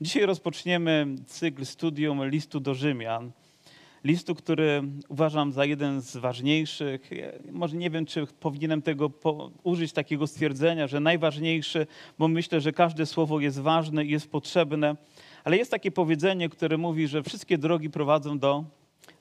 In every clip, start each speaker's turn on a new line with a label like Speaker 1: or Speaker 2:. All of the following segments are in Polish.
Speaker 1: Dzisiaj rozpoczniemy cykl studium listu do Rzymian. Listu, który uważam za jeden z ważniejszych. Może nie wiem, czy powinienem tego użyć takiego stwierdzenia, że najważniejszy, bo myślę, że każde słowo jest ważne i jest potrzebne. Ale jest takie powiedzenie, które mówi, że wszystkie drogi prowadzą do,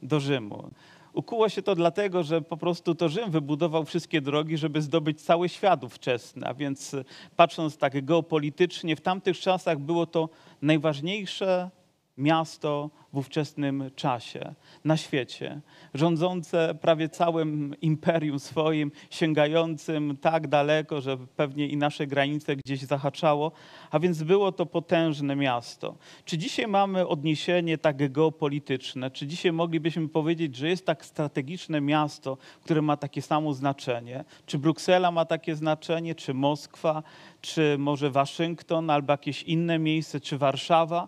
Speaker 1: do Rzymu. Ukuło się to dlatego, że po prostu to Rzym wybudował wszystkie drogi, żeby zdobyć cały świat ówczesny. A więc y, patrząc tak geopolitycznie, w tamtych czasach było to najważniejsze miasto w ówczesnym czasie, na świecie, rządzące prawie całym imperium swoim, sięgającym tak daleko, że pewnie i nasze granice gdzieś zahaczało, a więc było to potężne miasto. Czy dzisiaj mamy odniesienie tak geopolityczne? Czy dzisiaj moglibyśmy powiedzieć, że jest tak strategiczne miasto, które ma takie samo znaczenie? Czy Bruksela ma takie znaczenie, czy Moskwa, czy może Waszyngton, albo jakieś inne miejsce, czy Warszawa?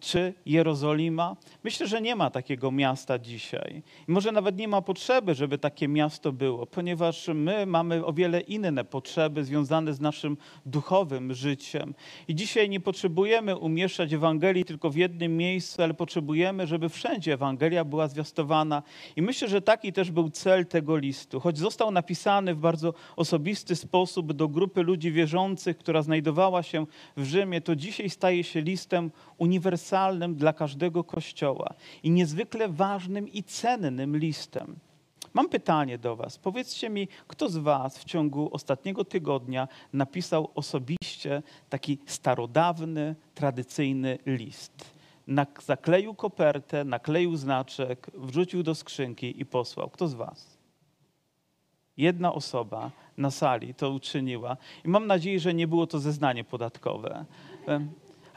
Speaker 1: Czy Jerozolima? Myślę, że nie ma takiego miasta dzisiaj. Może nawet nie ma potrzeby, żeby takie miasto było, ponieważ my mamy o wiele inne potrzeby związane z naszym duchowym życiem. I dzisiaj nie potrzebujemy umieszczać Ewangelii tylko w jednym miejscu, ale potrzebujemy, żeby wszędzie Ewangelia była zwiastowana. I myślę, że taki też był cel tego listu. Choć został napisany w bardzo osobisty sposób do grupy ludzi wierzących, która znajdowała się w Rzymie, to dzisiaj staje się listem uniwersalnym dla każdego kościoła i niezwykle ważnym i cennym listem. Mam pytanie do Was. Powiedzcie mi, kto z Was w ciągu ostatniego tygodnia napisał osobiście taki starodawny, tradycyjny list? zakleił kopertę, nakleił znaczek, wrzucił do skrzynki i posłał. Kto z Was? Jedna osoba na sali to uczyniła. I mam nadzieję, że nie było to zeznanie podatkowe.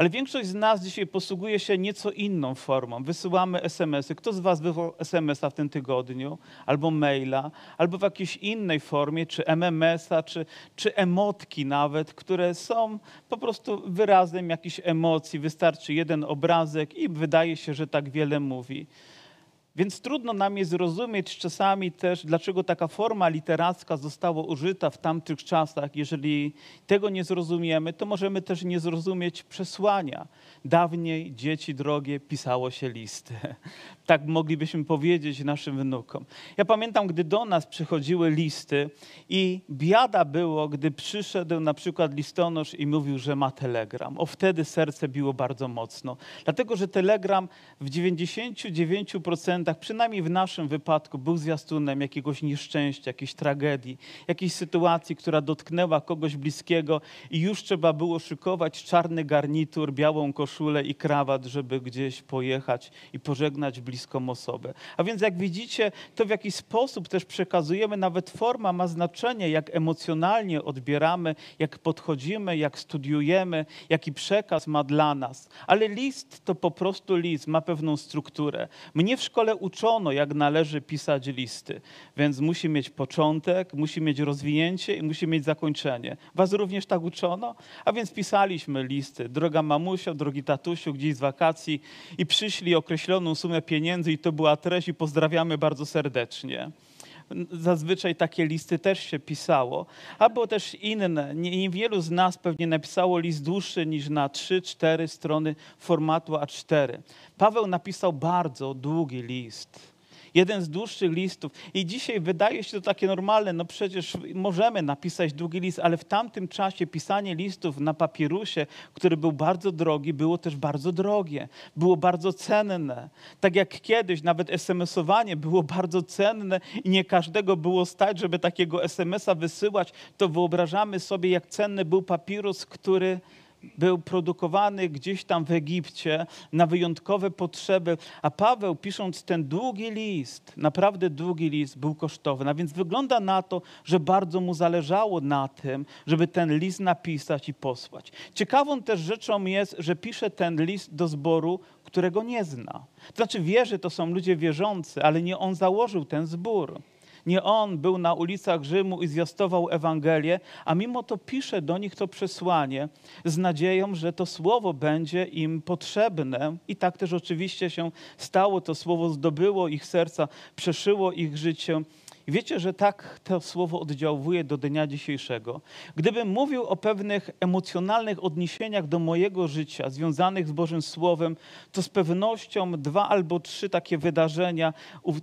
Speaker 1: Ale większość z nas dzisiaj posługuje się nieco inną formą. Wysyłamy SMS-y. Kto z Was wysłał SMS-a w tym tygodniu? Albo maila, albo w jakiejś innej formie, czy MMS-a, czy, czy emotki nawet, które są po prostu wyrazem jakichś emocji. Wystarczy jeden obrazek i wydaje się, że tak wiele mówi. Więc trudno nam jest zrozumieć czasami też, dlaczego taka forma literacka została użyta w tamtych czasach. Jeżeli tego nie zrozumiemy, to możemy też nie zrozumieć przesłania. Dawniej, dzieci drogie, pisało się listy. Tak moglibyśmy powiedzieć naszym wnukom. Ja pamiętam, gdy do nas przychodziły listy i biada było, gdy przyszedł na przykład listonosz i mówił, że ma telegram. O wtedy serce biło bardzo mocno. Dlatego, że telegram w 99% przynajmniej w naszym wypadku, był zwiastunem jakiegoś nieszczęścia, jakiejś tragedii, jakiejś sytuacji, która dotknęła kogoś bliskiego i już trzeba było szykować czarny garnitur, białą koszulę i krawat, żeby gdzieś pojechać i pożegnać bliską osobę. A więc jak widzicie, to w jakiś sposób też przekazujemy, nawet forma ma znaczenie, jak emocjonalnie odbieramy, jak podchodzimy, jak studiujemy, jaki przekaz ma dla nas. Ale list to po prostu list, ma pewną strukturę. Mnie w szkole szkole uczono, jak należy pisać listy, więc musi mieć początek, musi mieć rozwinięcie i musi mieć zakończenie. Was również tak uczono? A więc pisaliśmy listy. Droga mamusio, drogi tatusiu, gdzieś z wakacji i przyszli określoną sumę pieniędzy i to była treść i pozdrawiamy bardzo serdecznie zazwyczaj takie listy też się pisało, albo też inne. Niewielu z nas pewnie napisało list dłuższy niż na 3-4 strony formatu A4. Paweł napisał bardzo długi list jeden z dłuższych listów. I dzisiaj wydaje się to takie normalne, no przecież możemy napisać długi list, ale w tamtym czasie pisanie listów na papirusie, który był bardzo drogi, było też bardzo drogie, było bardzo cenne. Tak jak kiedyś nawet SMS-owanie było bardzo cenne i nie każdego było stać, żeby takiego SMS-a wysyłać, to wyobrażamy sobie, jak cenny był papirus, który był produkowany gdzieś tam w Egipcie na wyjątkowe potrzeby, a Paweł pisząc ten długi list, naprawdę długi list, był kosztowny. A więc wygląda na to, że bardzo mu zależało na tym, żeby ten list napisać i posłać. Ciekawą też rzeczą jest, że pisze ten list do zboru, którego nie zna. To znaczy wie, że to są ludzie wierzący, ale nie on założył ten zbór. Nie on był na ulicach Rzymu i zwiastował Ewangelię, a mimo to pisze do nich to przesłanie z nadzieją, że to słowo będzie im potrzebne. I tak też oczywiście się stało. To słowo zdobyło ich serca, przeszyło ich życie. Wiecie, że tak to słowo oddziałuje do dnia dzisiejszego. Gdybym mówił o pewnych emocjonalnych odniesieniach do mojego życia związanych z Bożym Słowem, to z pewnością dwa albo trzy takie wydarzenia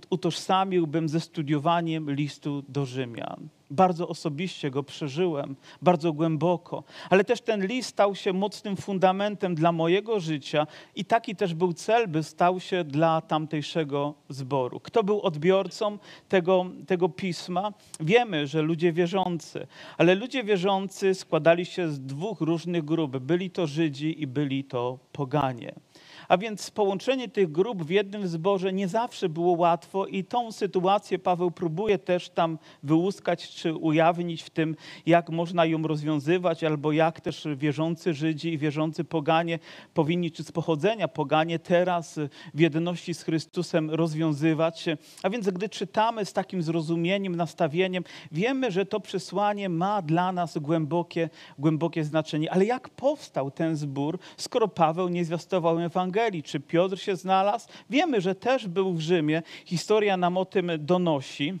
Speaker 1: utożsamiłbym ze studiowaniem listu do Rzymian bardzo osobiście go przeżyłem, bardzo głęboko, ale też ten list stał się mocnym fundamentem dla mojego życia i taki też był cel, by stał się dla tamtejszego zboru. Kto był odbiorcą tego, tego pisma? Wiemy, że ludzie wierzący, ale ludzie wierzący składali się z dwóch różnych grup. Byli to Żydzi i byli to poganie. A więc połączenie tych grup w jednym zborze nie zawsze było łatwo i tą sytuację Paweł próbuje też tam wyłuskać czy ujawnić w tym, jak można ją rozwiązywać, albo jak też wierzący Żydzi i wierzący poganie powinni, czy z pochodzenia poganie teraz w jedności z Chrystusem rozwiązywać. A więc gdy czytamy z takim zrozumieniem, nastawieniem, wiemy, że to przesłanie ma dla nas głębokie, głębokie znaczenie. Ale jak powstał ten zbór, skoro Paweł nie zwiastował Ewangelii? Ewangelii, czy Piotr się znalazł. Wiemy, że też był w Rzymie. Historia nam o tym donosi,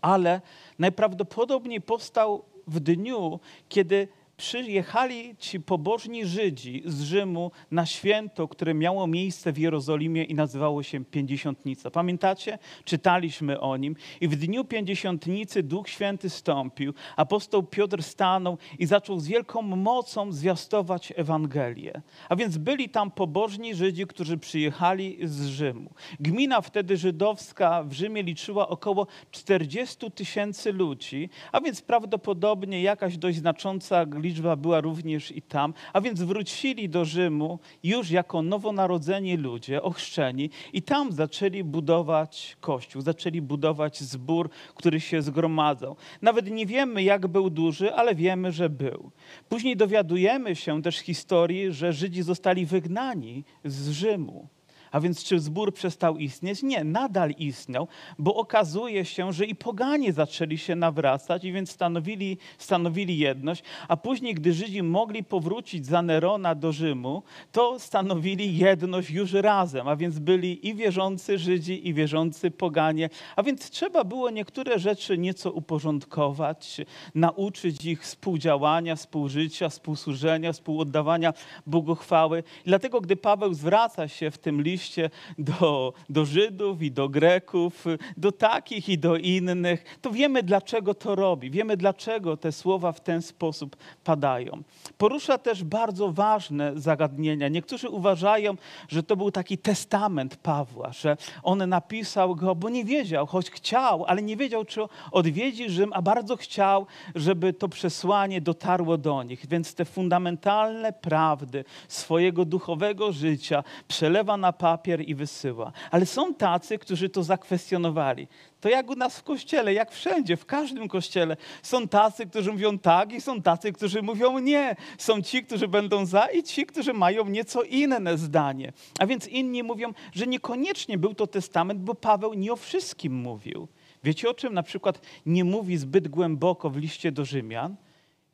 Speaker 1: ale najprawdopodobniej powstał w dniu, kiedy przyjechali ci pobożni Żydzi z Rzymu na święto, które miało miejsce w Jerozolimie i nazywało się Pięćdziesiątnica. Pamiętacie? Czytaliśmy o nim. I w dniu Pięćdziesiątnicy Duch Święty stąpił. Apostoł Piotr stanął i zaczął z wielką mocą zwiastować Ewangelię. A więc byli tam pobożni Żydzi, którzy przyjechali z Rzymu. Gmina wtedy żydowska w Rzymie liczyła około 40 tysięcy ludzi, a więc prawdopodobnie jakaś dość znacząca liczba liczba była również i tam, a więc wrócili do Rzymu już jako nowonarodzeni ludzie, ochrzczeni i tam zaczęli budować kościół, zaczęli budować zbór, który się zgromadzał. Nawet nie wiemy, jak był duży, ale wiemy, że był. Później dowiadujemy się też historii, że Żydzi zostali wygnani z Rzymu. A więc czy zbór przestał istnieć? Nie, nadal istniał, bo okazuje się, że i poganie zaczęli się nawracać i więc stanowili, stanowili jedność, a później, gdy Żydzi mogli powrócić za Nerona do Rzymu, to stanowili jedność już razem, a więc byli i wierzący Żydzi, i wierzący poganie, a więc trzeba było niektóre rzeczy nieco uporządkować, nauczyć ich współdziałania, współżycia, współsłużenia, współoddawania Bogu chwały. Dlatego, gdy Paweł zwraca się w tym liście, liście do, do Żydów i do Greków, do takich i do innych, to wiemy, dlaczego to robi. Wiemy, dlaczego te słowa w ten sposób padają. Porusza też bardzo ważne zagadnienia. Niektórzy uważają, że to był taki testament Pawła, że on napisał go, bo nie wiedział, choć chciał, ale nie wiedział, czy odwiedzi Rzym, a bardzo chciał, żeby to przesłanie dotarło do nich. Więc te fundamentalne prawdy swojego duchowego życia przelewa na Pawła papier i wysyła. Ale są tacy, którzy to zakwestionowali. To jak u nas w kościele, jak wszędzie, w każdym kościele. Są tacy, którzy mówią tak i są tacy, którzy mówią nie. Są ci, którzy będą za i ci, którzy mają nieco inne zdanie. A więc inni mówią, że niekoniecznie był to testament, bo Paweł nie o wszystkim mówił. Wiecie o czym na przykład nie mówi zbyt głęboko w liście do Rzymian?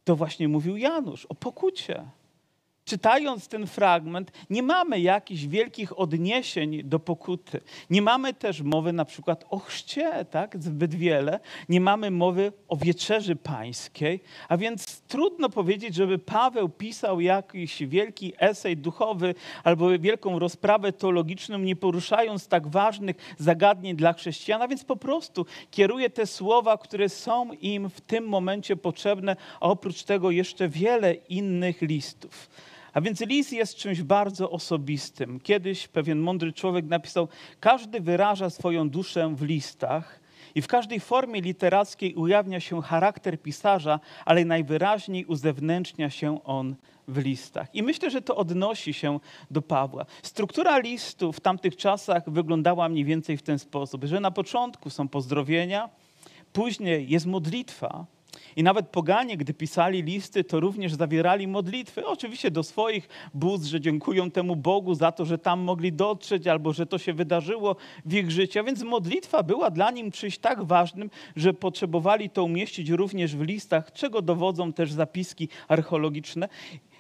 Speaker 1: To właśnie mówił Janusz o pokucie czytając ten fragment, nie mamy jakichś wielkich odniesień do pokuty. Nie mamy też mowy na przykład o chrzcie, tak, zbyt wiele. Nie mamy mowy o wieczerzy pańskiej, a więc trudno powiedzieć, żeby Paweł pisał jakiś wielki esej duchowy albo wielką rozprawę teologiczną, nie poruszając tak ważnych zagadnień dla chrześcijan, a więc po prostu kieruje te słowa, które są im w tym momencie potrzebne, a oprócz tego jeszcze wiele innych listów. A więc list jest czymś bardzo osobistym. Kiedyś pewien mądry człowiek napisał: Każdy wyraża swoją duszę w listach. I w każdej formie literackiej ujawnia się charakter pisarza, ale najwyraźniej uzewnętrznia się on w listach. I myślę, że to odnosi się do Pawła. Struktura listu w tamtych czasach wyglądała mniej więcej w ten sposób, że na początku są pozdrowienia, później jest modlitwa, i nawet poganie, gdy pisali listy, to również zawierali modlitwy, oczywiście do swoich bóstw, że dziękują temu Bogu za to, że tam mogli dotrzeć, albo że to się wydarzyło w ich życiu. A więc modlitwa była dla nich czymś tak ważnym, że potrzebowali to umieścić również w listach, czego dowodzą też zapiski archeologiczne.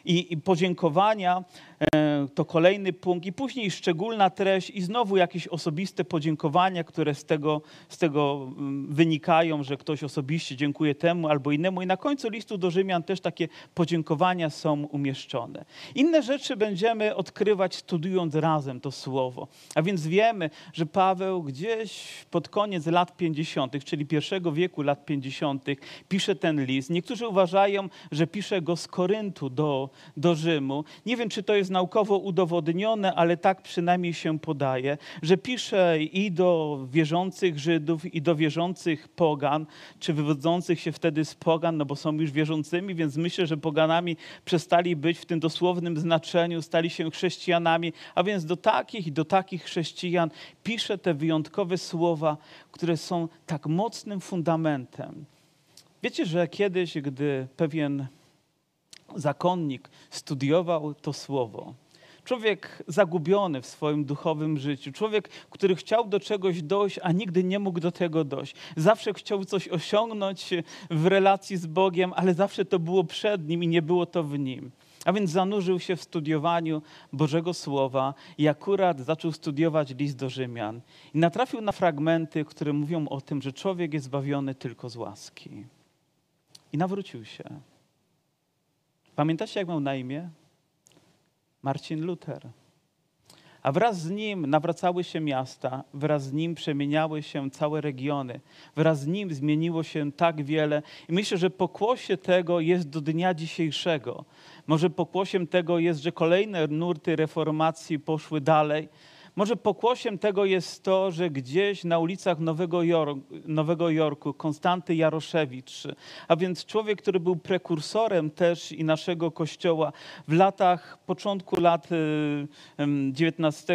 Speaker 1: I, i podziękowania e, to kolejny punkt, i później szczególna treść, i znowu jakieś osobiste podziękowania, które z tego, z tego mm, wynikają, że ktoś osobiście dziękuję temu albo innemu. I na końcu listu do Rzymian też takie podziękowania są umieszczone. Inne rzeczy będziemy odkrywać studiując razem to słowo. A więc wiemy, że Paweł gdzieś pod koniec lat 50., czyli pierwszego wieku lat 50., pisze ten list. Niektórzy uważają, że pisze go z Koryntu do, do Rzymu. Nie wiem, czy to jest naukowo udowodnione, ale tak przynajmniej się podaje, że pisze i do wierzących Żydów, i do wierzących pogan, czy wywodzących się wtedy z pogan, no bo są już wierzącymi, więc myślę, że poganami przestali być w tym dosłownym znaczeniu, stali się chrześcijanami, a więc do takich i do takich chrześcijan pisze te wyjątkowe słowa, które są tak mocnym fundamentem. Wiecie, że kiedyś, gdy pewien zakonnik studiował to słowo, człowiek zagubiony w swoim duchowym życiu, człowiek, który chciał do czegoś dojść, a nigdy nie mógł do tego dojść. Zawsze chciał coś osiągnąć w relacji z Bogiem, ale zawsze to było przed nim i nie było to w nim. A więc zanurzył się w studiowaniu Bożego Słowa i akurat zaczął studiować list do Rzymian. I natrafił na fragmenty, które mówią o tym, że człowiek jest zbawiony tylko z łaski. I nawrócił się. Pamiętacie, jak miał na imię? Marcin Luther. A wraz z nim nawracały się miasta, wraz z nim przemieniały się całe regiony, wraz z nim zmieniło się tak wiele. I myślę, że pokłosie tego jest do dnia dzisiejszego. Może pokłosiem tego jest, że kolejne nurty reformacji poszły dalej. Może pokłosiem tego jest to, że gdzieś na ulicach Nowego, Jorku, Nowego Jorku Konstanty Jaroszewicz, a więc człowiek, który był prekursorem też i naszego kościoła w latach, początku lat XIX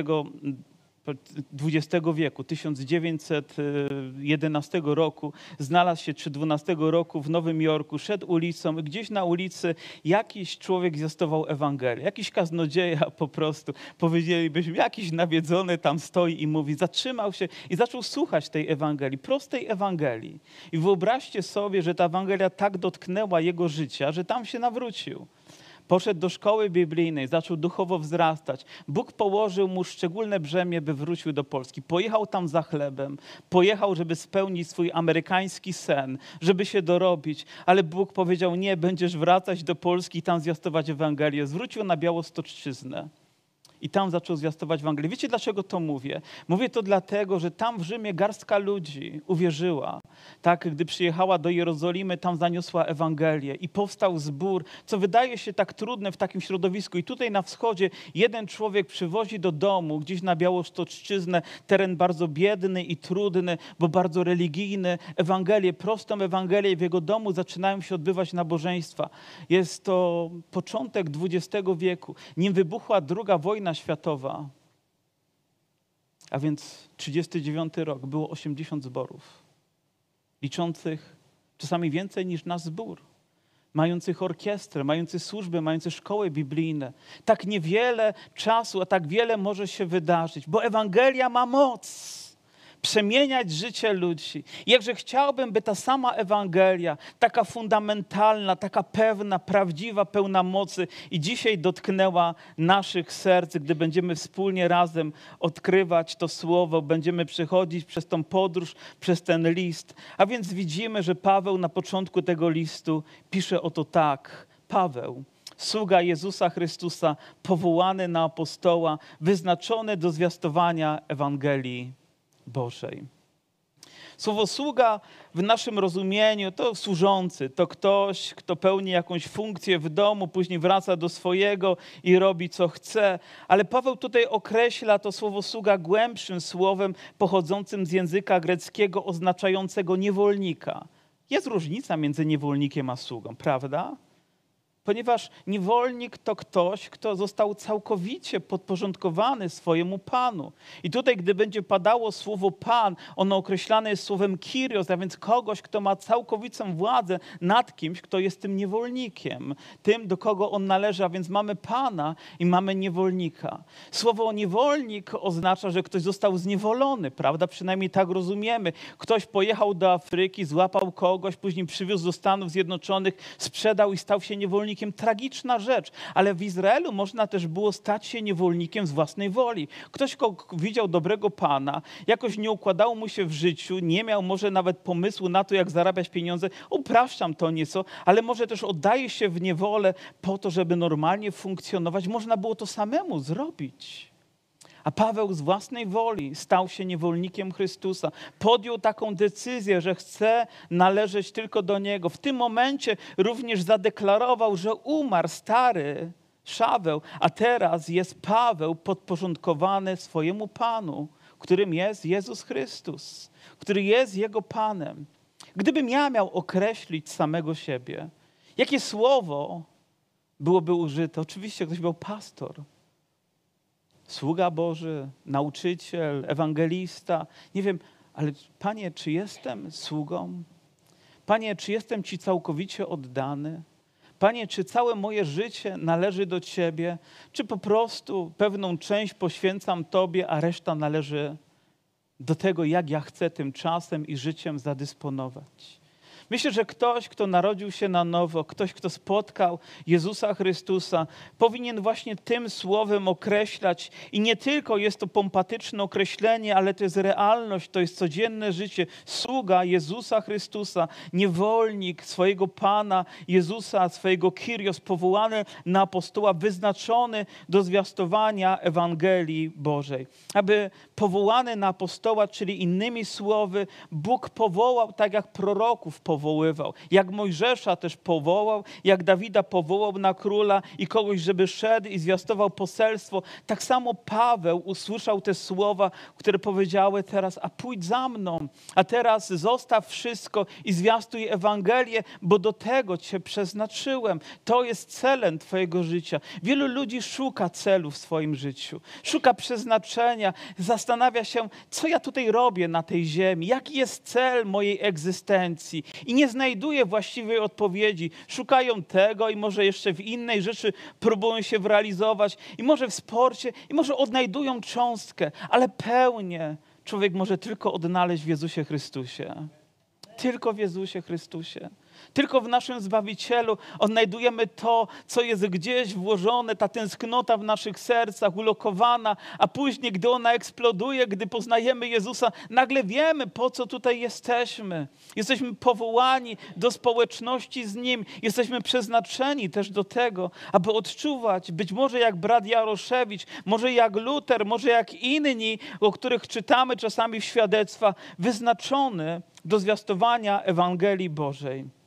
Speaker 1: XX wieku, 1911 roku, znalazł się, czy 12 roku w Nowym Jorku, szedł ulicą i gdzieś na ulicy jakiś człowiek zwiastował Ewangelię, jakiś kaznodzieja po prostu, powiedzielibyśmy, jakiś nawiedzony tam stoi i mówi, zatrzymał się i zaczął słuchać tej Ewangelii, prostej Ewangelii. I wyobraźcie sobie, że ta Ewangelia tak dotknęła jego życia, że tam się nawrócił. Poszedł do szkoły biblijnej, zaczął duchowo wzrastać. Bóg położył mu szczególne brzemię, by wrócił do Polski. Pojechał tam za chlebem, pojechał, żeby spełnić swój amerykański sen, żeby się dorobić, ale Bóg powiedział: Nie, będziesz wracać do Polski i tam zwiastować Ewangelię. Zwrócił na Białostoczczyznę i tam zaczął zwiastować Ewangelię. Wiecie, dlaczego to mówię? Mówię to dlatego, że tam w Rzymie garstka ludzi uwierzyła. Tak, gdy przyjechała do Jerozolimy, tam zaniosła Ewangelię i powstał zbór, co wydaje się tak trudne w takim środowisku. I tutaj na wschodzie jeden człowiek przywozi do domu, gdzieś na Białostoczczyznę, teren bardzo biedny i trudny, bo bardzo religijny, Ewangelię, prostą Ewangelię. W jego domu zaczynają się odbywać nabożeństwa. Jest to początek XX wieku. Nim wybuchła druga wojna wojna światowa, a więc 39 rok, było 80 zborów, liczących czasami więcej niż nasz zbór, mających orkiestrę, mających służby, mających szkoły biblijne. Tak niewiele czasu, a tak wiele może się wydarzyć, bo Ewangelia ma moc przemieniać życie ludzi. Jakże chciałbym, by ta sama Ewangelia, taka fundamentalna, taka pewna, prawdziwa, pełna mocy i dzisiaj dotknęła naszych serc, gdy będziemy wspólnie razem odkrywać to słowo, będziemy przechodzić przez tą podróż, przez ten list. A więc widzimy, że Paweł na początku tego listu pisze oto tak. Paweł, sługa Jezusa Chrystusa, powołany na apostoła, wyznaczony do zwiastowania Ewangelii Bożej. Słowo sługa w naszym rozumieniu to służący, to ktoś, kto pełni jakąś funkcję w domu, później wraca do swojego i robi co chce. Ale Paweł tutaj określa to słowo sługa głębszym słowem pochodzącym z języka greckiego oznaczającego niewolnika. Jest różnica między niewolnikiem a sługą, prawda? Ponieważ niewolnik to ktoś, kto został całkowicie podporządkowany swojemu Panu. I tutaj, gdy będzie padało słowo Pan, ono określane jest słowem Kyrios, a więc kogoś, kto ma całkowitą władzę nad kimś, kto jest tym niewolnikiem, tym, do kogo on należy, a więc mamy Pana i mamy niewolnika. Słowo niewolnik oznacza, że ktoś został zniewolony, prawda? Przynajmniej tak rozumiemy. Ktoś pojechał do Afryki, złapał kogoś, później przywiózł do Stanów Zjednoczonych, sprzedał i stał się niewolnikiem niewolnikiem, tragiczna rzecz, ale w Izraelu można też było stać się niewolnikiem z własnej woli. Ktoś, kto widział dobrego Pana, jakoś nie układało mu się w życiu, nie miał może nawet pomysłu na to, jak zarabiać pieniądze, upraszczam to nieco, ale może też oddaje się w niewolę po to, żeby normalnie funkcjonować. Można było to samemu zrobić. A Paweł z własnej woli stał się niewolnikiem Chrystusa. Podjął taką decyzję, że chce należeć tylko do Niego. W tym momencie również zadeklarował, że umarł stary Szaweł, a teraz jest Paweł podporządkowany swojemu Panu, którym jest Jezus Chrystus, który jest Jego Panem. Gdybym ja miał określić samego siebie, jakie słowo byłoby użyte? Oczywiście ktoś był pastor sługa Boży, nauczyciel, ewangelista. Nie wiem, ale Panie, czy jestem sługą? Panie, czy jestem Ci całkowicie oddany? Panie, czy całe moje życie należy do Ciebie, czy po prostu pewną część poświęcam Tobie, a reszta należy do tego, jak ja chcę tym czasem i życiem zadysponować? Myślę, że ktoś, kto narodził się na nowo, ktoś, kto spotkał Jezusa Chrystusa, powinien właśnie tym słowem określać. I nie tylko jest to pompatyczne określenie, ale to jest realność, to jest codzienne życie. Sługa Jezusa Chrystusa, niewolnik swojego Pana Jezusa, swojego Kyrios, powołany na apostoła, wyznaczony do zwiastowania Ewangelii Bożej. Aby powołany na apostoła, czyli innymi słowy, Bóg powołał tak jak proroków powołał powoływał. Jak Mojżesza też powołał, jak Dawida powołał na króla i kogoś, żeby szedł i zwiastował poselstwo. Tak samo Paweł usłyszał te słowa, które powiedziały teraz, a pójdź za mną, a teraz zostaw wszystko i zwiastuj Ewangelię, bo do tego Cię przeznaczyłem. To jest celem Twojego życia. Wielu ludzi szuka celu w swoim życiu, szuka przeznaczenia, zastanawia się, co ja tutaj robię na tej ziemi, jaki jest cel mojej egzystencji nie znajduje właściwej odpowiedzi. Szukają tego i może jeszcze w innej rzeczy próbują się realizować, i może w sporcie, i może odnajdują cząstkę, ale pełnię człowiek może tylko odnaleźć w Jezusie Chrystusie. Tylko w Jezusie Chrystusie. Tylko w naszym Zbawicielu odnajdujemy to, co jest gdzieś włożone, ta tęsknota w naszych sercach, ulokowana, a później, gdy ona eksploduje, gdy poznajemy Jezusa, nagle wiemy, po co tutaj jesteśmy. Jesteśmy powołani do społeczności z Nim, jesteśmy przeznaczeni też do tego, aby odczuwać, być może jak brat Jaroszewicz, może jak Luter, może jak inni, o których czytamy czasami w świadectwach, wyznaczony do zwiastowania Ewangelii Bożej.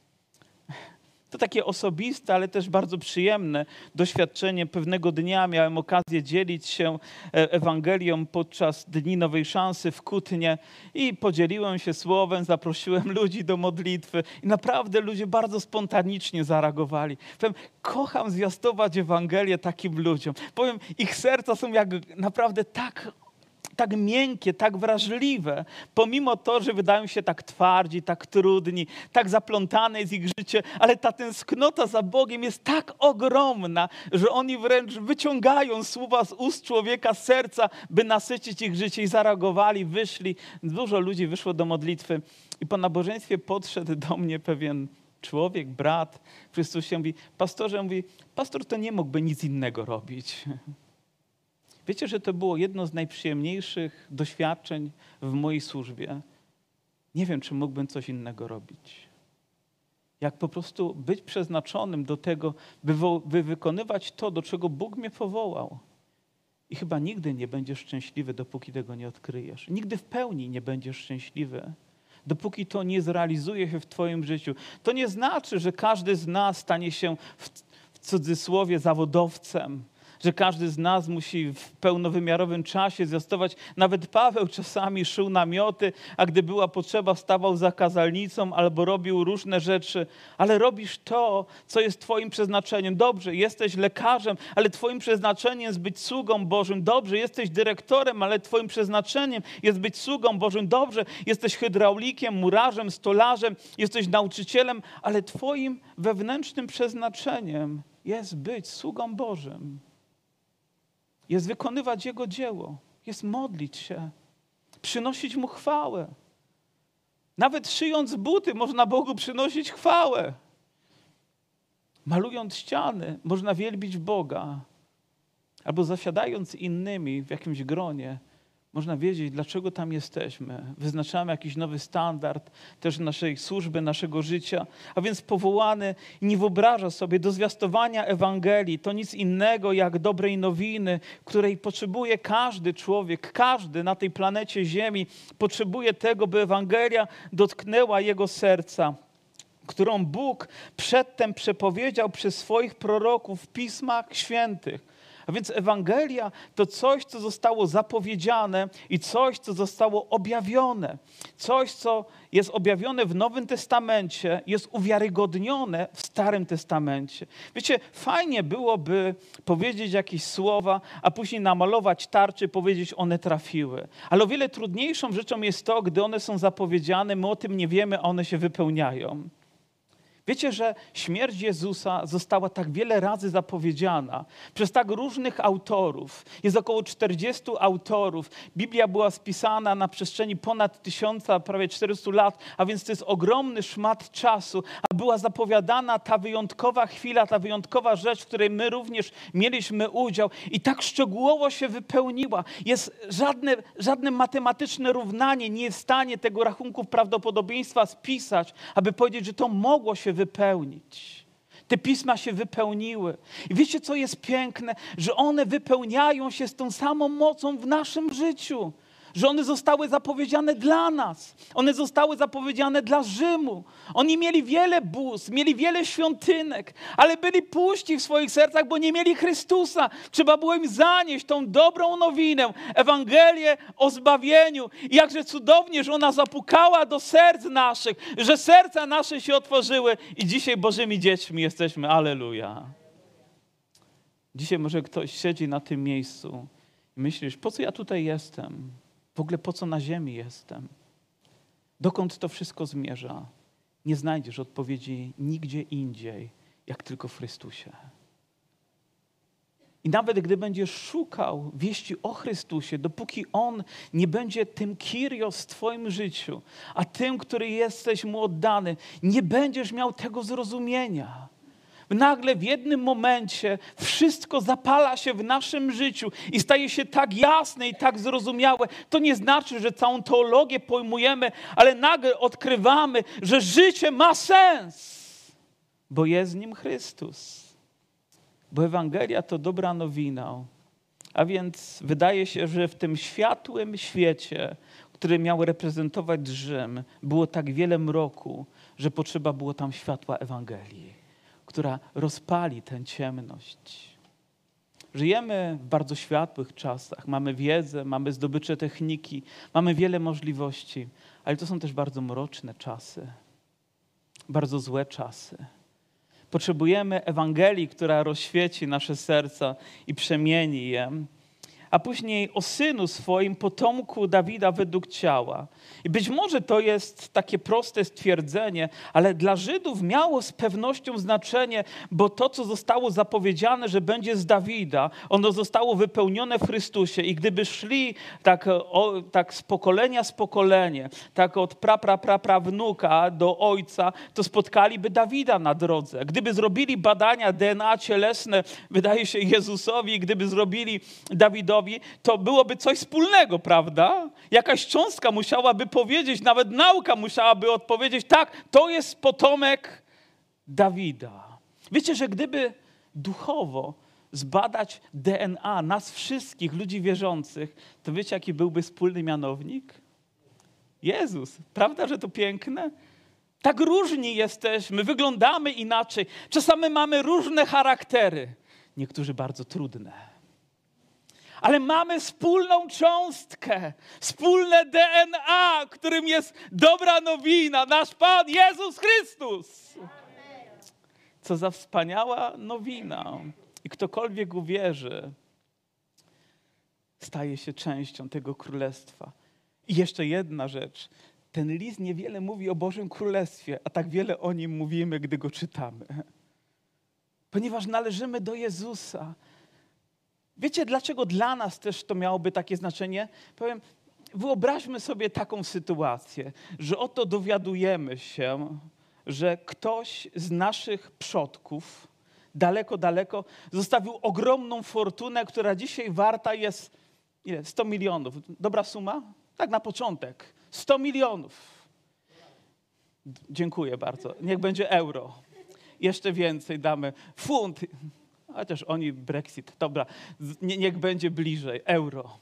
Speaker 1: To takie osobiste, ale też bardzo przyjemne doświadczenie. Pewnego dnia miałem okazję dzielić się e, Ewangelią podczas Dni Nowej Szansy w Kutnie i podzieliłem się słowem, zaprosiłem ludzi do modlitwy i naprawdę ludzie bardzo spontanicznie zareagowali. Powiem, kocham zwiastować Ewangelię takim ludziom. Powiem, ich serca są jak naprawdę tak tak miękkie, tak wrażliwe, pomimo to, że wydają się tak twardzi, tak trudni, tak zaplątane jest ich życie, ale ta tęsknota za Bogiem jest tak ogromna, że oni wręcz wyciągają słowa z ust człowieka, z serca, by nasycić ich życie i zareagowali, wyszli. Dużo ludzi wyszło do modlitwy i po nabożeństwie podszedł do mnie pewien człowiek, brat w Chrystusie, mówi, pastorze, mówi, pastor to nie mógłby nic innego robić. Wiecie, że to było jedno z najprzyjemniejszych doświadczeń w mojej służbie. Nie wiem, czy mógłbym coś innego robić. Jak po prostu być przeznaczonym do tego, by, by wykonywać to, do czego Bóg mnie powołał. I chyba nigdy nie będziesz szczęśliwy, dopóki tego nie odkryjesz. Nigdy w pełni nie będziesz szczęśliwy, dopóki to nie zrealizuje się w Twoim życiu. To nie znaczy, że każdy z nas stanie się w, w cudzysłowie zawodowcem, że każdy z nas musi w pełnowymiarowym czasie zwiastować. Nawet Paweł czasami szył namioty, a gdy była potrzeba, stawał za kazalnicą albo robił różne rzeczy. Ale robisz to, co jest Twoim przeznaczeniem. Dobrze, jesteś lekarzem, ale Twoim przeznaczeniem jest być sługą Bożym. Dobrze, jesteś dyrektorem, ale Twoim przeznaczeniem jest być sługą Bożym. Dobrze, jesteś hydraulikiem, murarzem, stolarzem, jesteś nauczycielem, ale Twoim wewnętrznym przeznaczeniem jest być sługą Bożym jest wykonywać Jego dzieło, jest modlić się, przynosić Mu chwałę. Nawet szyjąc buty, można Bogu przynosić chwałę. malując ściany, można wielbić Boga. Albo zasiadając innymi w jakimś gronie, można wiedzieć, dlaczego tam jesteśmy. Wyznaczamy jakiś nowy standard też naszej służby, naszego życia. A więc powołany nie wyobraża sobie do zwiastowania Ewangelii. To nic innego jak dobrej nowiny, której potrzebuje każdy człowiek, każdy na tej planecie Ziemi. Potrzebuje tego, by Ewangelia dotknęła jego serca którą Bóg przedtem przepowiedział przez swoich proroków w pismach świętych. A więc Ewangelia to coś, co zostało zapowiedziane i coś, co zostało objawione. Coś, co jest objawione w Nowym Testamencie, jest uwiarygodnione w Starym Testamencie. Wiecie, fajnie byłoby powiedzieć jakieś słowa, a później namalować tarczy, powiedzieć, one trafiły. Ale o wiele trudniejszą rzeczą jest to, gdy one są zapowiedziane, my o tym nie wiemy, a one się wypełniają. Wiecie, że śmierć Jezusa została tak wiele razy zapowiedziana przez tak różnych autorów. Jest około 40 autorów. Biblia była spisana na przestrzeni ponad tysiąca, prawie 400 lat, a więc to jest ogromny szmat czasu. A była zapowiadana ta wyjątkowa chwila, ta wyjątkowa rzecz, w której my również mieliśmy udział i tak szczegółowo się wypełniła. Jest żadne, żadne matematyczne równanie nie jest w stanie tego rachunku prawdopodobieństwa spisać, aby powiedzieć, że to mogło się wypełnić. Te pisma się wypełniły. I wiecie, co jest piękne? Że one wypełniają się z tą samą mocą w naszym życiu że one zostały zapowiedziane dla nas. One zostały zapowiedziane dla Rzymu. Oni mieli wiele bóz, mieli wiele świątynek, ale byli puści w swoich sercach, bo nie mieli Chrystusa. Trzeba było im zanieść tą dobrą nowinę, Ewangelię o zbawieniu. I jakże cudownie, że ona zapukała do serc naszych, że serca nasze się otworzyły i dzisiaj Bożymi dziećmi jesteśmy. Aleluja. Dzisiaj może ktoś siedzi na tym miejscu i myślisz, po co ja tutaj jestem? W ogóle po co na ziemi jestem? Dokąd to wszystko zmierza? Nie znajdziesz odpowiedzi nigdzie indziej, jak tylko w Chrystusie. I nawet gdy będziesz szukał wieści o Chrystusie, dopóki On nie będzie tym Kyrios w Twoim życiu, a tym, który jesteś Mu oddany, nie będziesz miał tego zrozumienia nagle w jednym momencie wszystko zapala się w naszym życiu i staje się tak jasne i tak zrozumiałe. To nie znaczy, że całą teologię pojmujemy, ale nagle odkrywamy, że życie ma sens, bo jest w nim Chrystus. Bo Ewangelia to dobra nowina. A więc wydaje się, że w tym światłym świecie, który miał reprezentować Rzym, było tak wiele mroku, że potrzeba było tam światła Ewangelii która rozpali tę ciemność. Żyjemy w bardzo światłych czasach. Mamy wiedzę, mamy zdobycze techniki, mamy wiele możliwości, ale to są też bardzo mroczne czasy, bardzo złe czasy. Potrzebujemy Ewangelii, która rozświeci nasze serca i przemieni je a później o synu swoim, potomku Dawida według ciała. I być może to jest takie proste stwierdzenie, ale dla Żydów miało z pewnością znaczenie, bo to, co zostało zapowiedziane, że będzie z Dawida, ono zostało wypełnione w Chrystusie. I gdyby szli tak, o, tak z pokolenia z pokolenie, tak od pra, pra, pra, pra wnuka do ojca, to spotkaliby Dawida na drodze. Gdyby zrobili badania DNA cielesne, wydaje się Jezusowi, gdyby zrobili Dawidowi, to byłoby coś wspólnego, prawda? Jakaś cząstka musiałaby powiedzieć, nawet nauka musiałaby odpowiedzieć, tak, to jest potomek Dawida. Wiecie, że gdyby duchowo zbadać DNA nas wszystkich, ludzi wierzących, to wiecie, jaki byłby wspólny mianownik? Jezus. Prawda, że to piękne? Tak różni jesteśmy, wyglądamy inaczej. Czasami mamy różne charaktery, niektórzy bardzo trudne ale mamy wspólną cząstkę, wspólne DNA, którym jest dobra nowina, nasz Pan Jezus Chrystus. Co za wspaniała nowina. I ktokolwiek uwierzy, staje się częścią tego królestwa. I jeszcze jedna rzecz. Ten list niewiele mówi o Bożym Królestwie, a tak wiele o nim mówimy, gdy go czytamy. Ponieważ należymy do Jezusa. Wiecie, dlaczego dla nas też to miałoby takie znaczenie? Powiem, wyobraźmy sobie taką sytuację, że oto dowiadujemy się, że ktoś z naszych przodków daleko, daleko, zostawił ogromną fortunę, która dzisiaj warta jest ile? 100 milionów. Dobra suma? Tak na początek. 100 milionów. Dziękuję bardzo. Niech będzie euro. Jeszcze więcej damy. Funt. Chociaż oni Brexit. Dobra, niech będzie bliżej. Euro.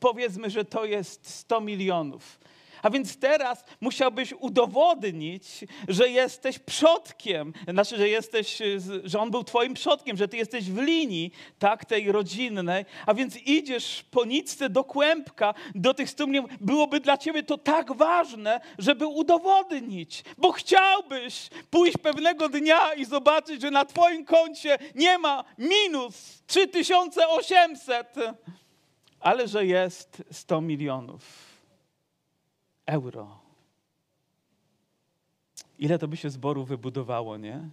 Speaker 1: Powiedzmy, że to jest 100 milionów. A więc teraz musiałbyś udowodnić, że jesteś przodkiem, znaczy, że jesteś, że on był twoim przodkiem, że ty jesteś w linii, tak, tej rodzinnej. A więc idziesz po nicce do kłębka, do tych stu. Byłoby dla ciebie to tak ważne, żeby udowodnić, bo chciałbyś pójść pewnego dnia i zobaczyć, że na twoim koncie nie ma minus 3800, ale że jest 100 milionów euro. Ile to by się zboru wybudowało, nie?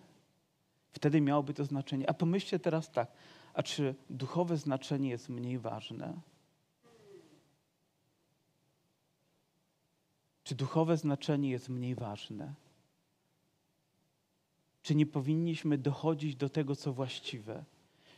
Speaker 1: Wtedy miałoby to znaczenie. A pomyślcie teraz tak, a czy duchowe znaczenie jest mniej ważne? Czy duchowe znaczenie jest mniej ważne? Czy nie powinniśmy dochodzić do tego, co właściwe?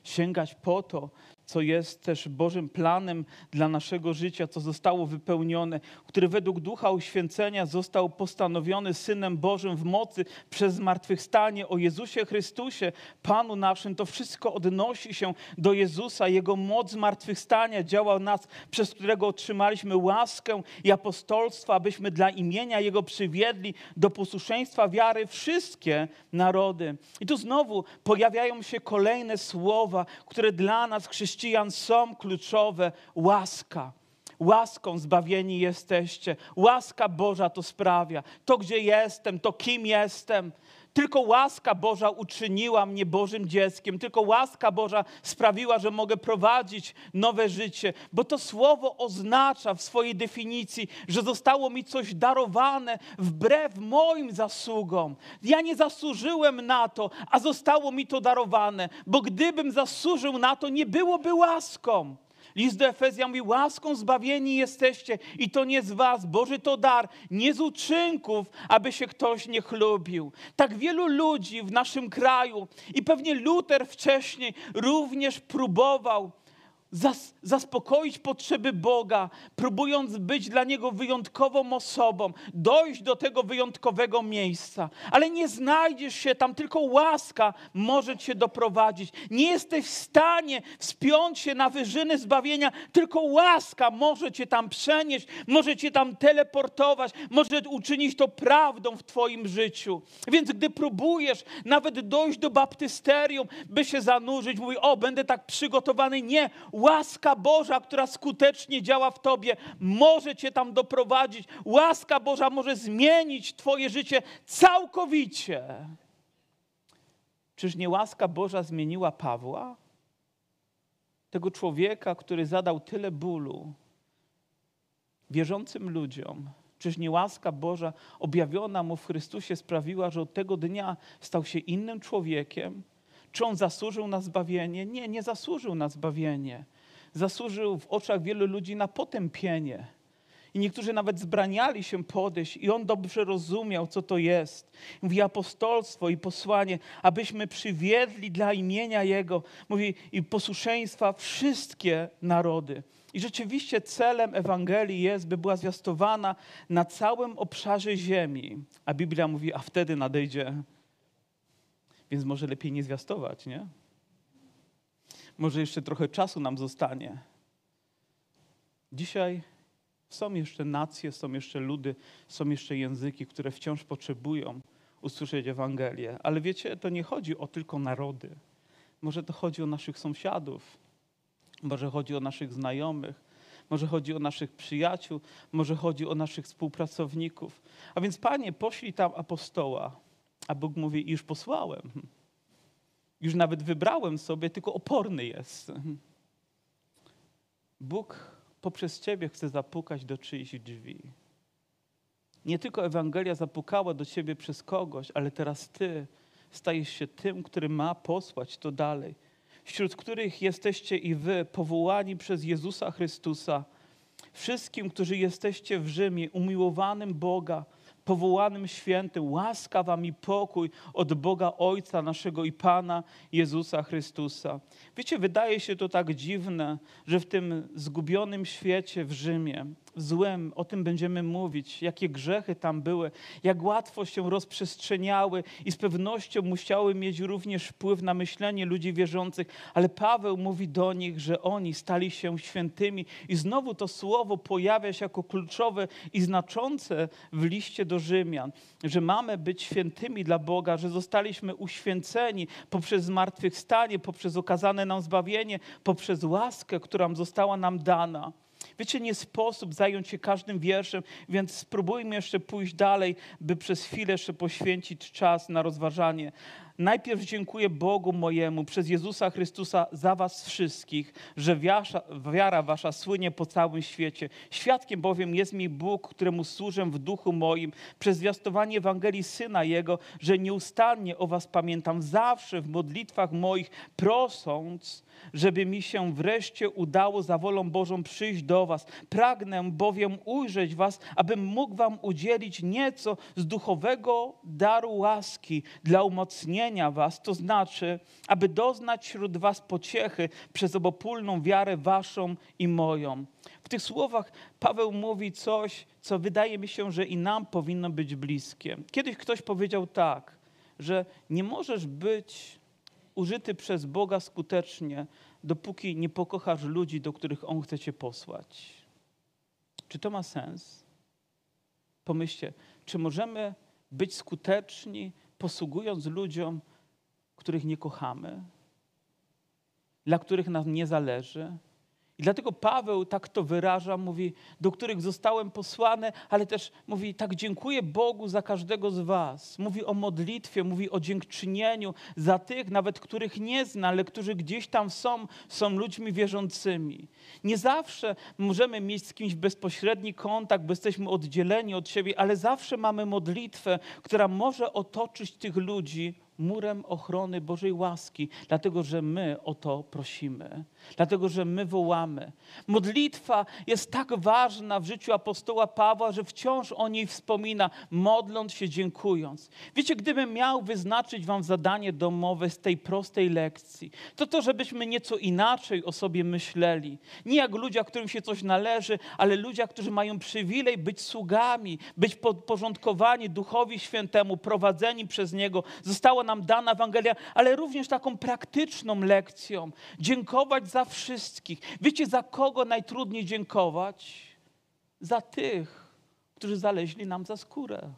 Speaker 1: Sięgać po to, co jest też Bożym planem dla naszego życia, co zostało wypełnione, który według Ducha Uświęcenia został postanowiony Synem Bożym w mocy przez zmartwychwstanie o Jezusie Chrystusie, Panu naszym. To wszystko odnosi się do Jezusa. Jego moc zmartwychwstania działa nas, przez którego otrzymaliśmy łaskę i apostolstwo, abyśmy dla imienia Jego przywiedli do posłuszeństwa wiary wszystkie narody. I tu znowu pojawiają się kolejne słowa, które dla nas, chrześcijan, chrześcijan są kluczowe łaska. Łaską zbawieni jesteście. Łaska Boża to sprawia. To, gdzie jestem, to kim jestem. Tylko łaska Boża uczyniła mnie Bożym dzieckiem. Tylko łaska Boża sprawiła, że mogę prowadzić nowe życie. Bo to słowo oznacza w swojej definicji, że zostało mi coś darowane wbrew moim zasługom. Ja nie zasłużyłem na to, a zostało mi to darowane. Bo gdybym zasłużył na to, nie byłoby łaską. List do Efezjan mówi, łaską zbawieni jesteście i to nie z was, Boży to dar, nie z uczynków, aby się ktoś nie chlubił. Tak wielu ludzi w naszym kraju i pewnie Luter wcześniej również próbował zas zaspokoić potrzeby Boga, próbując być dla Niego wyjątkową osobą, dojść do tego wyjątkowego miejsca. Ale nie znajdziesz się tam, tylko łaska może Cię doprowadzić. Nie jesteś w stanie wspiąć się na wyżyny zbawienia, tylko łaska może Cię tam przenieść, może Cię tam teleportować, może uczynić to prawdą w Twoim życiu. Więc gdy próbujesz nawet dojść do baptysterium, by się zanurzyć, mówi, o, będę tak przygotowany. Nie, Łaska Boża, która skutecznie działa w Tobie, może Cię tam doprowadzić. Łaska Boża może zmienić Twoje życie całkowicie. Czyż nie łaska Boża zmieniła Pawła? Tego człowieka, który zadał tyle bólu wierzącym ludziom. Czyż nie łaska Boża objawiona mu w Chrystusie sprawiła, że od tego dnia stał się innym człowiekiem? Czy on zasłużył na zbawienie? Nie, nie zasłużył na zbawienie zasłużył w oczach wielu ludzi na potępienie. I niektórzy nawet zbraniali się podejść, i on dobrze rozumiał, co to jest. Mówi apostolstwo i posłanie, abyśmy przywiedli dla imienia Jego, mówi i posłuszeństwa wszystkie narody. I rzeczywiście celem Ewangelii jest, by była zwiastowana na całym obszarze ziemi. A Biblia mówi, a wtedy nadejdzie. Więc może lepiej nie zwiastować, nie? Może jeszcze trochę czasu nam zostanie. Dzisiaj są jeszcze nacje, są jeszcze ludy, są jeszcze języki, które wciąż potrzebują usłyszeć Ewangelię. Ale wiecie, to nie chodzi o tylko narody. Może to chodzi o naszych sąsiadów, może chodzi o naszych znajomych, może chodzi o naszych przyjaciół, może chodzi o naszych współpracowników. A więc, Panie, poślij tam apostoła. A Bóg mówi, już posłałem. Już nawet wybrałem sobie, tylko oporny jest. Bóg poprzez Ciebie chce zapukać do czyichś drzwi. Nie tylko Ewangelia zapukała do Ciebie przez kogoś, ale teraz Ty stajesz się tym, który ma posłać to dalej. Wśród których jesteście i Wy, powołani przez Jezusa Chrystusa. Wszystkim, którzy jesteście w Rzymie, umiłowanym Boga, powołanym świętym, łaska wam i pokój od Boga Ojca naszego i Pana Jezusa Chrystusa. Wiecie, wydaje się to tak dziwne, że w tym zgubionym świecie w Rzymie, w złym, o tym będziemy mówić, jakie grzechy tam były, jak łatwo się rozprzestrzeniały i z pewnością musiały mieć również wpływ na myślenie ludzi wierzących, ale Paweł mówi do nich, że oni stali się świętymi i znowu to słowo pojawia się jako kluczowe i znaczące w liście do Rzymian, że mamy być świętymi dla Boga, że zostaliśmy uświęceni poprzez zmartwychwstanie, poprzez okazane nam zbawienie, poprzez łaskę, która została nam dana. Wiecie, nie sposób zająć się każdym wierszem, więc spróbujmy jeszcze pójść dalej, by przez chwilę jeszcze poświęcić czas na rozważanie. Najpierw dziękuję Bogu mojemu przez Jezusa Chrystusa za was wszystkich, że wiasza, wiara wasza słynie po całym świecie. Świadkiem bowiem jest mi Bóg, któremu służę w duchu moim, przez zwiastowanie Ewangelii Syna Jego, że nieustannie o was pamiętam zawsze w modlitwach moich, prosząc, żeby mi się wreszcie udało za wolą Bożą przyjść do was. Pragnę bowiem ujrzeć was, abym mógł wam udzielić nieco z duchowego daru łaski dla umocnienia was, to znaczy, aby doznać wśród was pociechy przez obopólną wiarę waszą i moją. W tych słowach Paweł mówi coś, co wydaje mi się, że i nam powinno być bliskie. Kiedyś ktoś powiedział tak, że nie możesz być użyty przez Boga skutecznie, dopóki nie pokochasz ludzi, do których On chce cię posłać. Czy to ma sens? Pomyślcie, czy możemy być skuteczni, posługując ludziom, których nie kochamy, dla których nam nie zależy? I dlatego Paweł tak to wyraża, mówi, do których zostałem posłany, ale też mówi, tak dziękuję Bogu za każdego z was. Mówi o modlitwie, mówi o dziękczynieniu za tych, nawet których nie zna, ale którzy gdzieś tam są, są ludźmi wierzącymi. Nie zawsze możemy mieć z kimś bezpośredni kontakt, bo jesteśmy oddzieleni od siebie, ale zawsze mamy modlitwę, która może otoczyć tych ludzi murem ochrony Bożej łaski, dlatego że my o to prosimy, dlatego że my wołamy. Modlitwa jest tak ważna w życiu apostoła Pawła, że wciąż o niej wspomina, modląc się, dziękując. Wiecie, gdybym miał wyznaczyć Wam zadanie domowe z tej prostej lekcji, to to, żebyśmy nieco inaczej o sobie myśleli. Nie jak ludzie, którym się coś należy, ale ludzie, którzy mają przywilej być sługami, być podporządkowani Duchowi Świętemu, prowadzeni przez Niego. Została nam dana Ewangelia, ale również taką praktyczną lekcją. Dziękować za wszystkich. Wiecie, za kogo najtrudniej dziękować? Za tych, którzy zaleźli nam za skórę.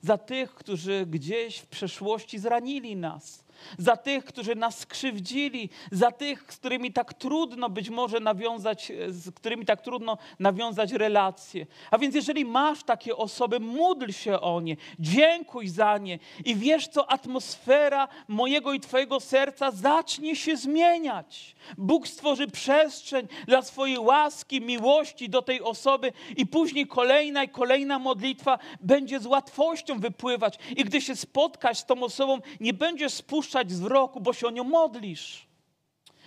Speaker 1: Za tych, którzy gdzieś w przeszłości zranili nas za tych, którzy nas skrzywdzili, za tych, z którymi tak trudno być może nawiązać, z którymi tak trudno nawiązać relacje. A więc jeżeli masz takie osoby, módl się o nie, dziękuj za nie i wiesz co, atmosfera mojego i twojego serca zacznie się zmieniać. Bóg stworzy przestrzeń dla swojej łaski, miłości do tej osoby i później kolejna i kolejna modlitwa będzie z łatwością wypływać i gdy się spotkasz z tą osobą, nie będziesz spuszczać z wzroku, bo się o nią modlisz.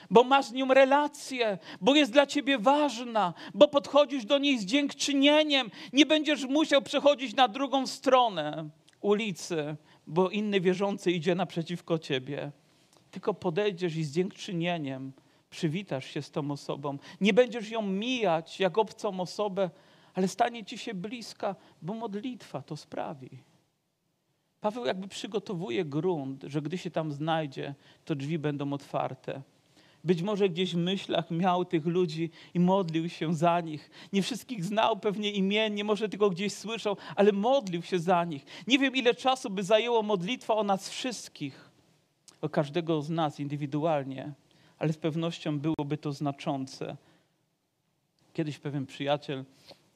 Speaker 1: Bo masz z nią relację, bo jest dla ciebie ważna, bo podchodzisz do niej z dziękczynieniem. Nie będziesz musiał przechodzić na drugą stronę ulicy, bo inny wierzący idzie naprzeciwko ciebie. Tylko podejdziesz i z dziękczynieniem przywitasz się z tą osobą. Nie będziesz ją mijać jak obcą osobę, ale stanie ci się bliska, bo modlitwa to sprawi. Paweł jakby przygotowuje grunt, że gdy się tam znajdzie, to drzwi będą otwarte. Być może gdzieś w myślach miał tych ludzi i modlił się za nich. Nie wszystkich znał pewnie imiennie, może tylko gdzieś słyszał, ale modlił się za nich. Nie wiem, ile czasu by zajęło modlitwa o nas wszystkich, o każdego z nas indywidualnie, ale z pewnością byłoby to znaczące. Kiedyś pewien przyjaciel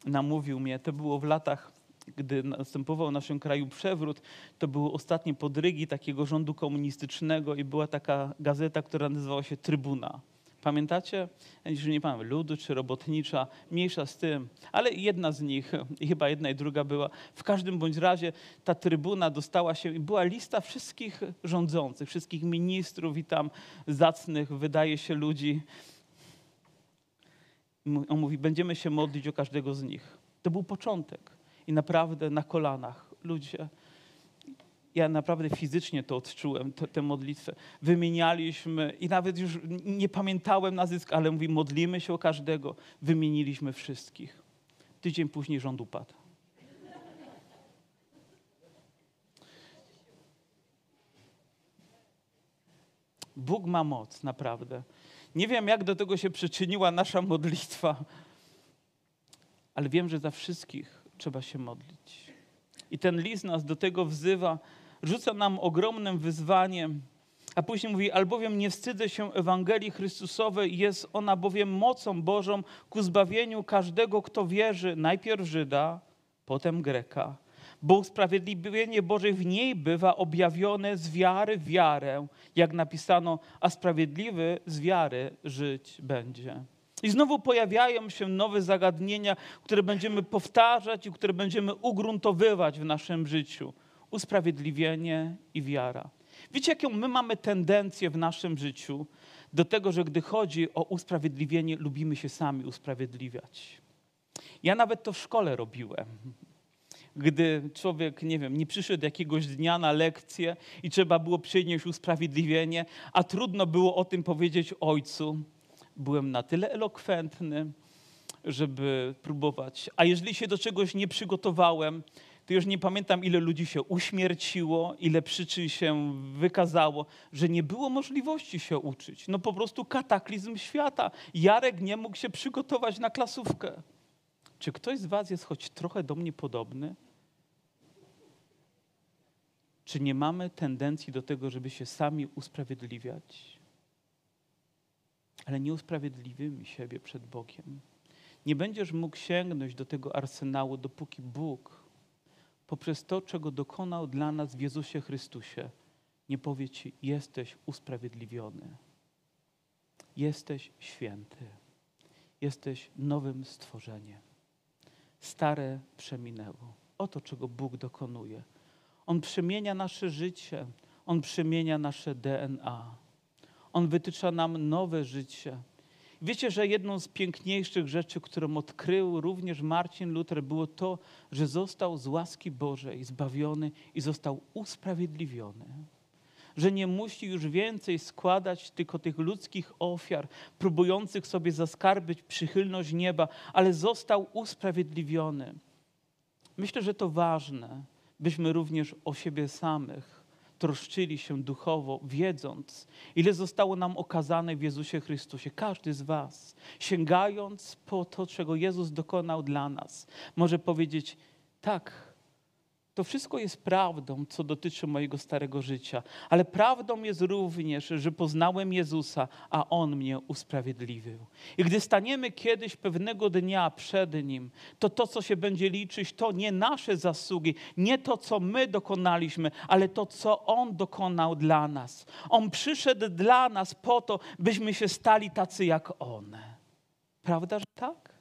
Speaker 1: namówił mnie, to było w latach gdy następował w naszym kraju przewrót, to były ostatnie podrygi takiego rządu komunistycznego i była taka gazeta, która nazywała się Trybuna. Pamiętacie? Nie pamiętam, ludu czy robotnicza, mniejsza z tym, ale jedna z nich, chyba jedna i druga była. W każdym bądź razie ta trybuna dostała się i była lista wszystkich rządzących, wszystkich ministrów i tam zacnych, wydaje się, ludzi. On mówi, będziemy się modlić o każdego z nich. To był początek. I naprawdę na kolanach. Ludzie, ja naprawdę fizycznie to odczułem, tę modlitwę. Wymienialiśmy i nawet już nie pamiętałem nazwisk, ale mówi, modlimy się o każdego. Wymieniliśmy wszystkich. Tydzień później rząd upadł. Bóg ma moc, naprawdę. Nie wiem, jak do tego się przyczyniła nasza modlitwa, ale wiem, że za wszystkich trzeba się modlić. I ten list nas do tego wzywa, rzuca nam ogromnym wyzwaniem, a później mówi, albowiem nie wstydzę się Ewangelii Chrystusowej, jest ona bowiem mocą Bożą ku zbawieniu każdego, kto wierzy, najpierw Żyda, potem Greka. Bo usprawiedliwienie Boże w niej bywa objawione z wiary w wiarę, jak napisano, a sprawiedliwy z wiary żyć będzie. I znowu pojawiają się nowe zagadnienia, które będziemy powtarzać i które będziemy ugruntowywać w naszym życiu. Usprawiedliwienie i wiara. Wiecie, jaką my mamy tendencję w naszym życiu do tego, że gdy chodzi o usprawiedliwienie, lubimy się sami usprawiedliwiać. Ja nawet to w szkole robiłem. Gdy człowiek, nie wiem, nie przyszedł jakiegoś dnia na lekcję i trzeba było przynieść usprawiedliwienie, a trudno było o tym powiedzieć ojcu, byłem na tyle elokwentny, żeby próbować. A jeżeli się do czegoś nie przygotowałem, to już nie pamiętam, ile ludzi się uśmierciło, ile przyczyn się wykazało, że nie było możliwości się uczyć. No po prostu kataklizm świata. Jarek nie mógł się przygotować na klasówkę. Czy ktoś z Was jest choć trochę do mnie podobny? Czy nie mamy tendencji do tego, żeby się sami usprawiedliwiać? Ale nie usprawiedliwimy siebie przed Bogiem. Nie będziesz mógł sięgnąć do tego arsenału, dopóki Bóg poprzez to, czego dokonał dla nas w Jezusie Chrystusie, nie powie Ci, jesteś usprawiedliwiony, jesteś święty, jesteś nowym stworzeniem. Stare przeminęło. Oto, czego Bóg dokonuje. On przemienia nasze życie, On przemienia nasze DNA. On wytycza nam nowe życie. Wiecie, że jedną z piękniejszych rzeczy, którą odkrył również Marcin Luther, było to, że został z łaski Bożej zbawiony i został usprawiedliwiony. Że nie musi już więcej składać tylko tych ludzkich ofiar, próbujących sobie zaskarbić przychylność nieba, ale został usprawiedliwiony. Myślę, że to ważne, byśmy również o siebie samych troszczyli się duchowo, wiedząc, ile zostało nam okazane w Jezusie Chrystusie. Każdy z Was, sięgając po to, czego Jezus dokonał dla nas, może powiedzieć: Tak, to wszystko jest prawdą, co dotyczy mojego starego życia, ale prawdą jest również, że poznałem Jezusa, a On mnie usprawiedliwił. I gdy staniemy kiedyś pewnego dnia przed Nim, to to, co się będzie liczyć, to nie nasze zasługi, nie to, co my dokonaliśmy, ale to, co On dokonał dla nas. On przyszedł dla nas po to, byśmy się stali tacy jak On. Prawda, że tak?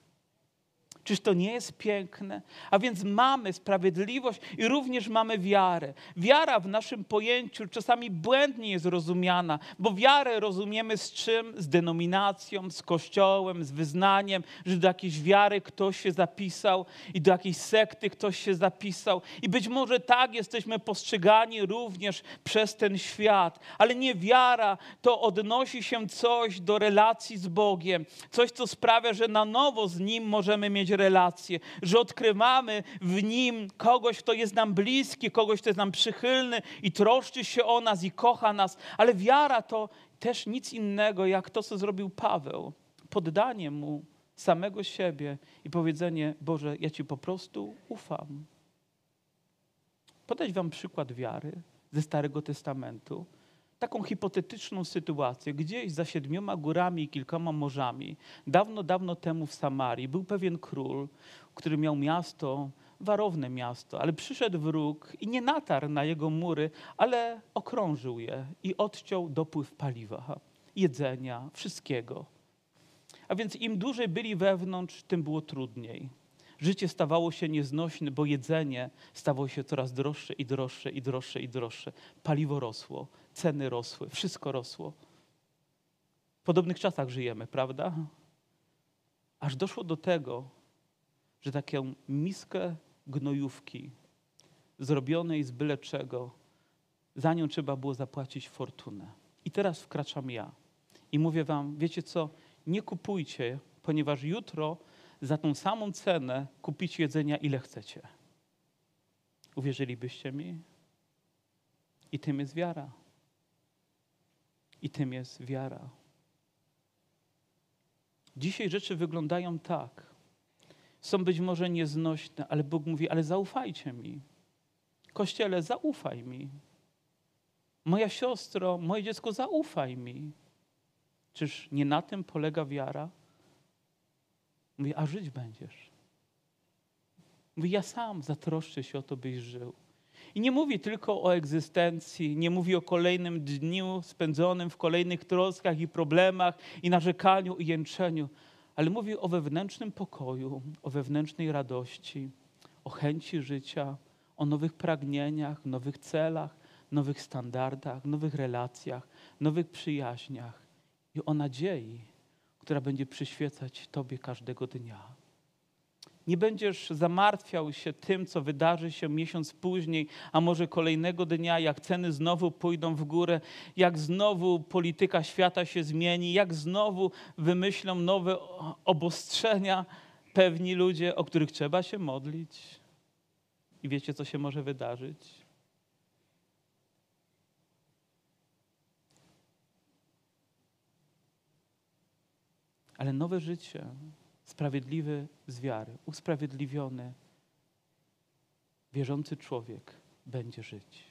Speaker 1: Czyż to nie jest piękne? A więc mamy sprawiedliwość i również mamy wiarę. Wiara w naszym pojęciu czasami błędnie jest rozumiana, bo wiarę rozumiemy z czym? Z denominacją, z kościołem, z wyznaniem, że do jakiejś wiary ktoś się zapisał i do jakiejś sekty ktoś się zapisał. I być może tak jesteśmy postrzegani również przez ten świat, ale nie wiara to odnosi się coś do relacji z Bogiem, coś, co sprawia, że na nowo z Nim możemy mieć relacje, że odkrywamy w nim kogoś, kto jest nam bliski, kogoś, kto jest nam przychylny i troszczy się o nas i kocha nas. Ale wiara to też nic innego, jak to, co zrobił Paweł. Poddanie mu samego siebie i powiedzenie: Boże, ja Ci po prostu ufam. Podać Wam przykład wiary ze Starego Testamentu taką hipotetyczną sytuację. Gdzieś za siedmioma górami i kilkoma morzami, dawno, dawno temu w Samarii, był pewien król, który miał miasto, warowne miasto, ale przyszedł wróg i nie natarł na jego mury, ale okrążył je i odciął dopływ paliwa, jedzenia, wszystkiego. A więc im dłużej byli wewnątrz, tym było trudniej. Życie stawało się nieznośne, bo jedzenie stało się coraz droższe i droższe i droższe i droższe. Paliwo rosło, ceny rosły, wszystko rosło. W podobnych czasach żyjemy, prawda? Aż doszło do tego, że taką miskę gnojówki, zrobionej z byle czego. Za nią trzeba było zapłacić fortunę. I teraz wkraczam ja i mówię wam, wiecie co, nie kupujcie, ponieważ jutro za tą samą cenę kupicie jedzenia ile chcecie. Uwierzylibyście mi? I tym jest wiara. I tym jest wiara. Dzisiaj rzeczy wyglądają tak. Są być może nieznośne, ale Bóg mówi, ale zaufajcie mi. Kościele, zaufaj mi. Moja siostro, moje dziecko, zaufaj mi. Czyż nie na tym polega wiara? Mówi, a żyć będziesz. Mówi, ja sam zatroszczę się o to, byś żył. I nie mówi tylko o egzystencji, nie mówi o kolejnym dniu spędzonym w kolejnych troskach i problemach i narzekaniu i jęczeniu, ale mówi o wewnętrznym pokoju, o wewnętrznej radości, o chęci życia, o nowych pragnieniach, nowych celach, nowych standardach, nowych relacjach, nowych przyjaźniach i o nadziei, która będzie przyświecać Tobie każdego dnia. Nie będziesz zamartwiał się tym, co wydarzy się miesiąc później, a może kolejnego dnia, jak ceny znowu pójdą w górę, jak znowu polityka świata się zmieni, jak znowu wymyślą nowe obostrzenia pewni ludzie, o których trzeba się modlić. I wiecie, co się może wydarzyć? Ale nowe życie sprawiedliwy z wiary, usprawiedliwiony, wierzący człowiek będzie żyć.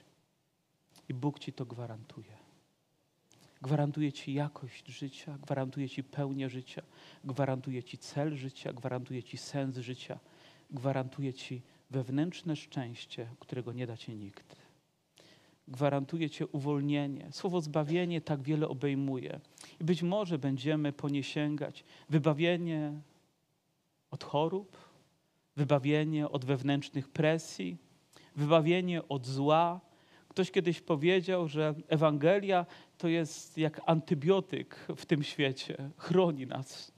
Speaker 1: I Bóg ci to gwarantuje. Gwarantuje ci jakość życia, gwarantuje ci pełnię życia, gwarantuje ci cel życia, gwarantuje ci sens życia, gwarantuje ci wewnętrzne szczęście, którego nie da ci nikt. Gwarantuje ci uwolnienie. Słowo zbawienie tak wiele obejmuje. I być może będziemy po nie sięgać. Wybawienie od chorób, wybawienie od wewnętrznych presji, wybawienie od zła. Ktoś kiedyś powiedział, że Ewangelia to jest jak antybiotyk w tym świecie. Chroni nas.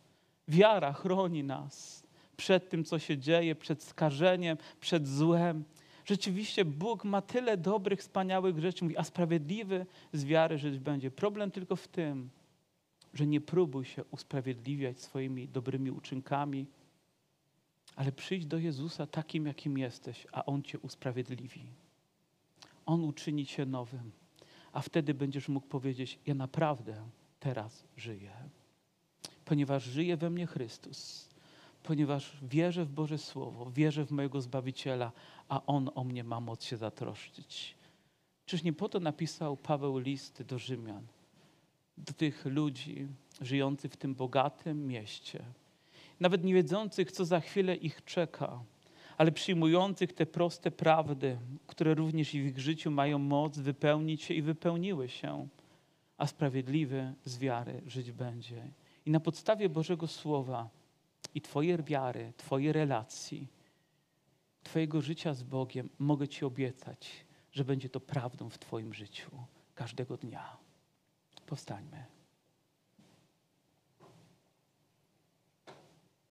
Speaker 1: Wiara chroni nas przed tym, co się dzieje, przed skażeniem, przed złem. Rzeczywiście Bóg ma tyle dobrych, wspaniałych rzeczy, mówi, a sprawiedliwy z wiary żyć będzie. Problem tylko w tym, że nie próbuj się usprawiedliwiać swoimi dobrymi uczynkami, ale przyjdź do Jezusa takim, jakim jesteś, a On cię usprawiedliwi. On uczyni cię nowym, a wtedy będziesz mógł powiedzieć: Ja naprawdę teraz żyję, ponieważ żyje we mnie Chrystus, ponieważ wierzę w Boże Słowo, wierzę w mojego Zbawiciela, a On o mnie ma moc się zatroszczyć. Czyż nie po to napisał Paweł listy do Rzymian, do tych ludzi żyjących w tym bogatym mieście, nawet nie wiedzących, co za chwilę ich czeka, ale przyjmujących te proste prawdy, które również w ich życiu mają moc wypełnić się i wypełniły się, a sprawiedliwy z wiary żyć będzie. I na podstawie Bożego Słowa i Twojej wiary, Twojej relacji, Twojego życia z Bogiem mogę Ci obiecać, że będzie to prawdą w Twoim życiu każdego dnia. Powstańmy.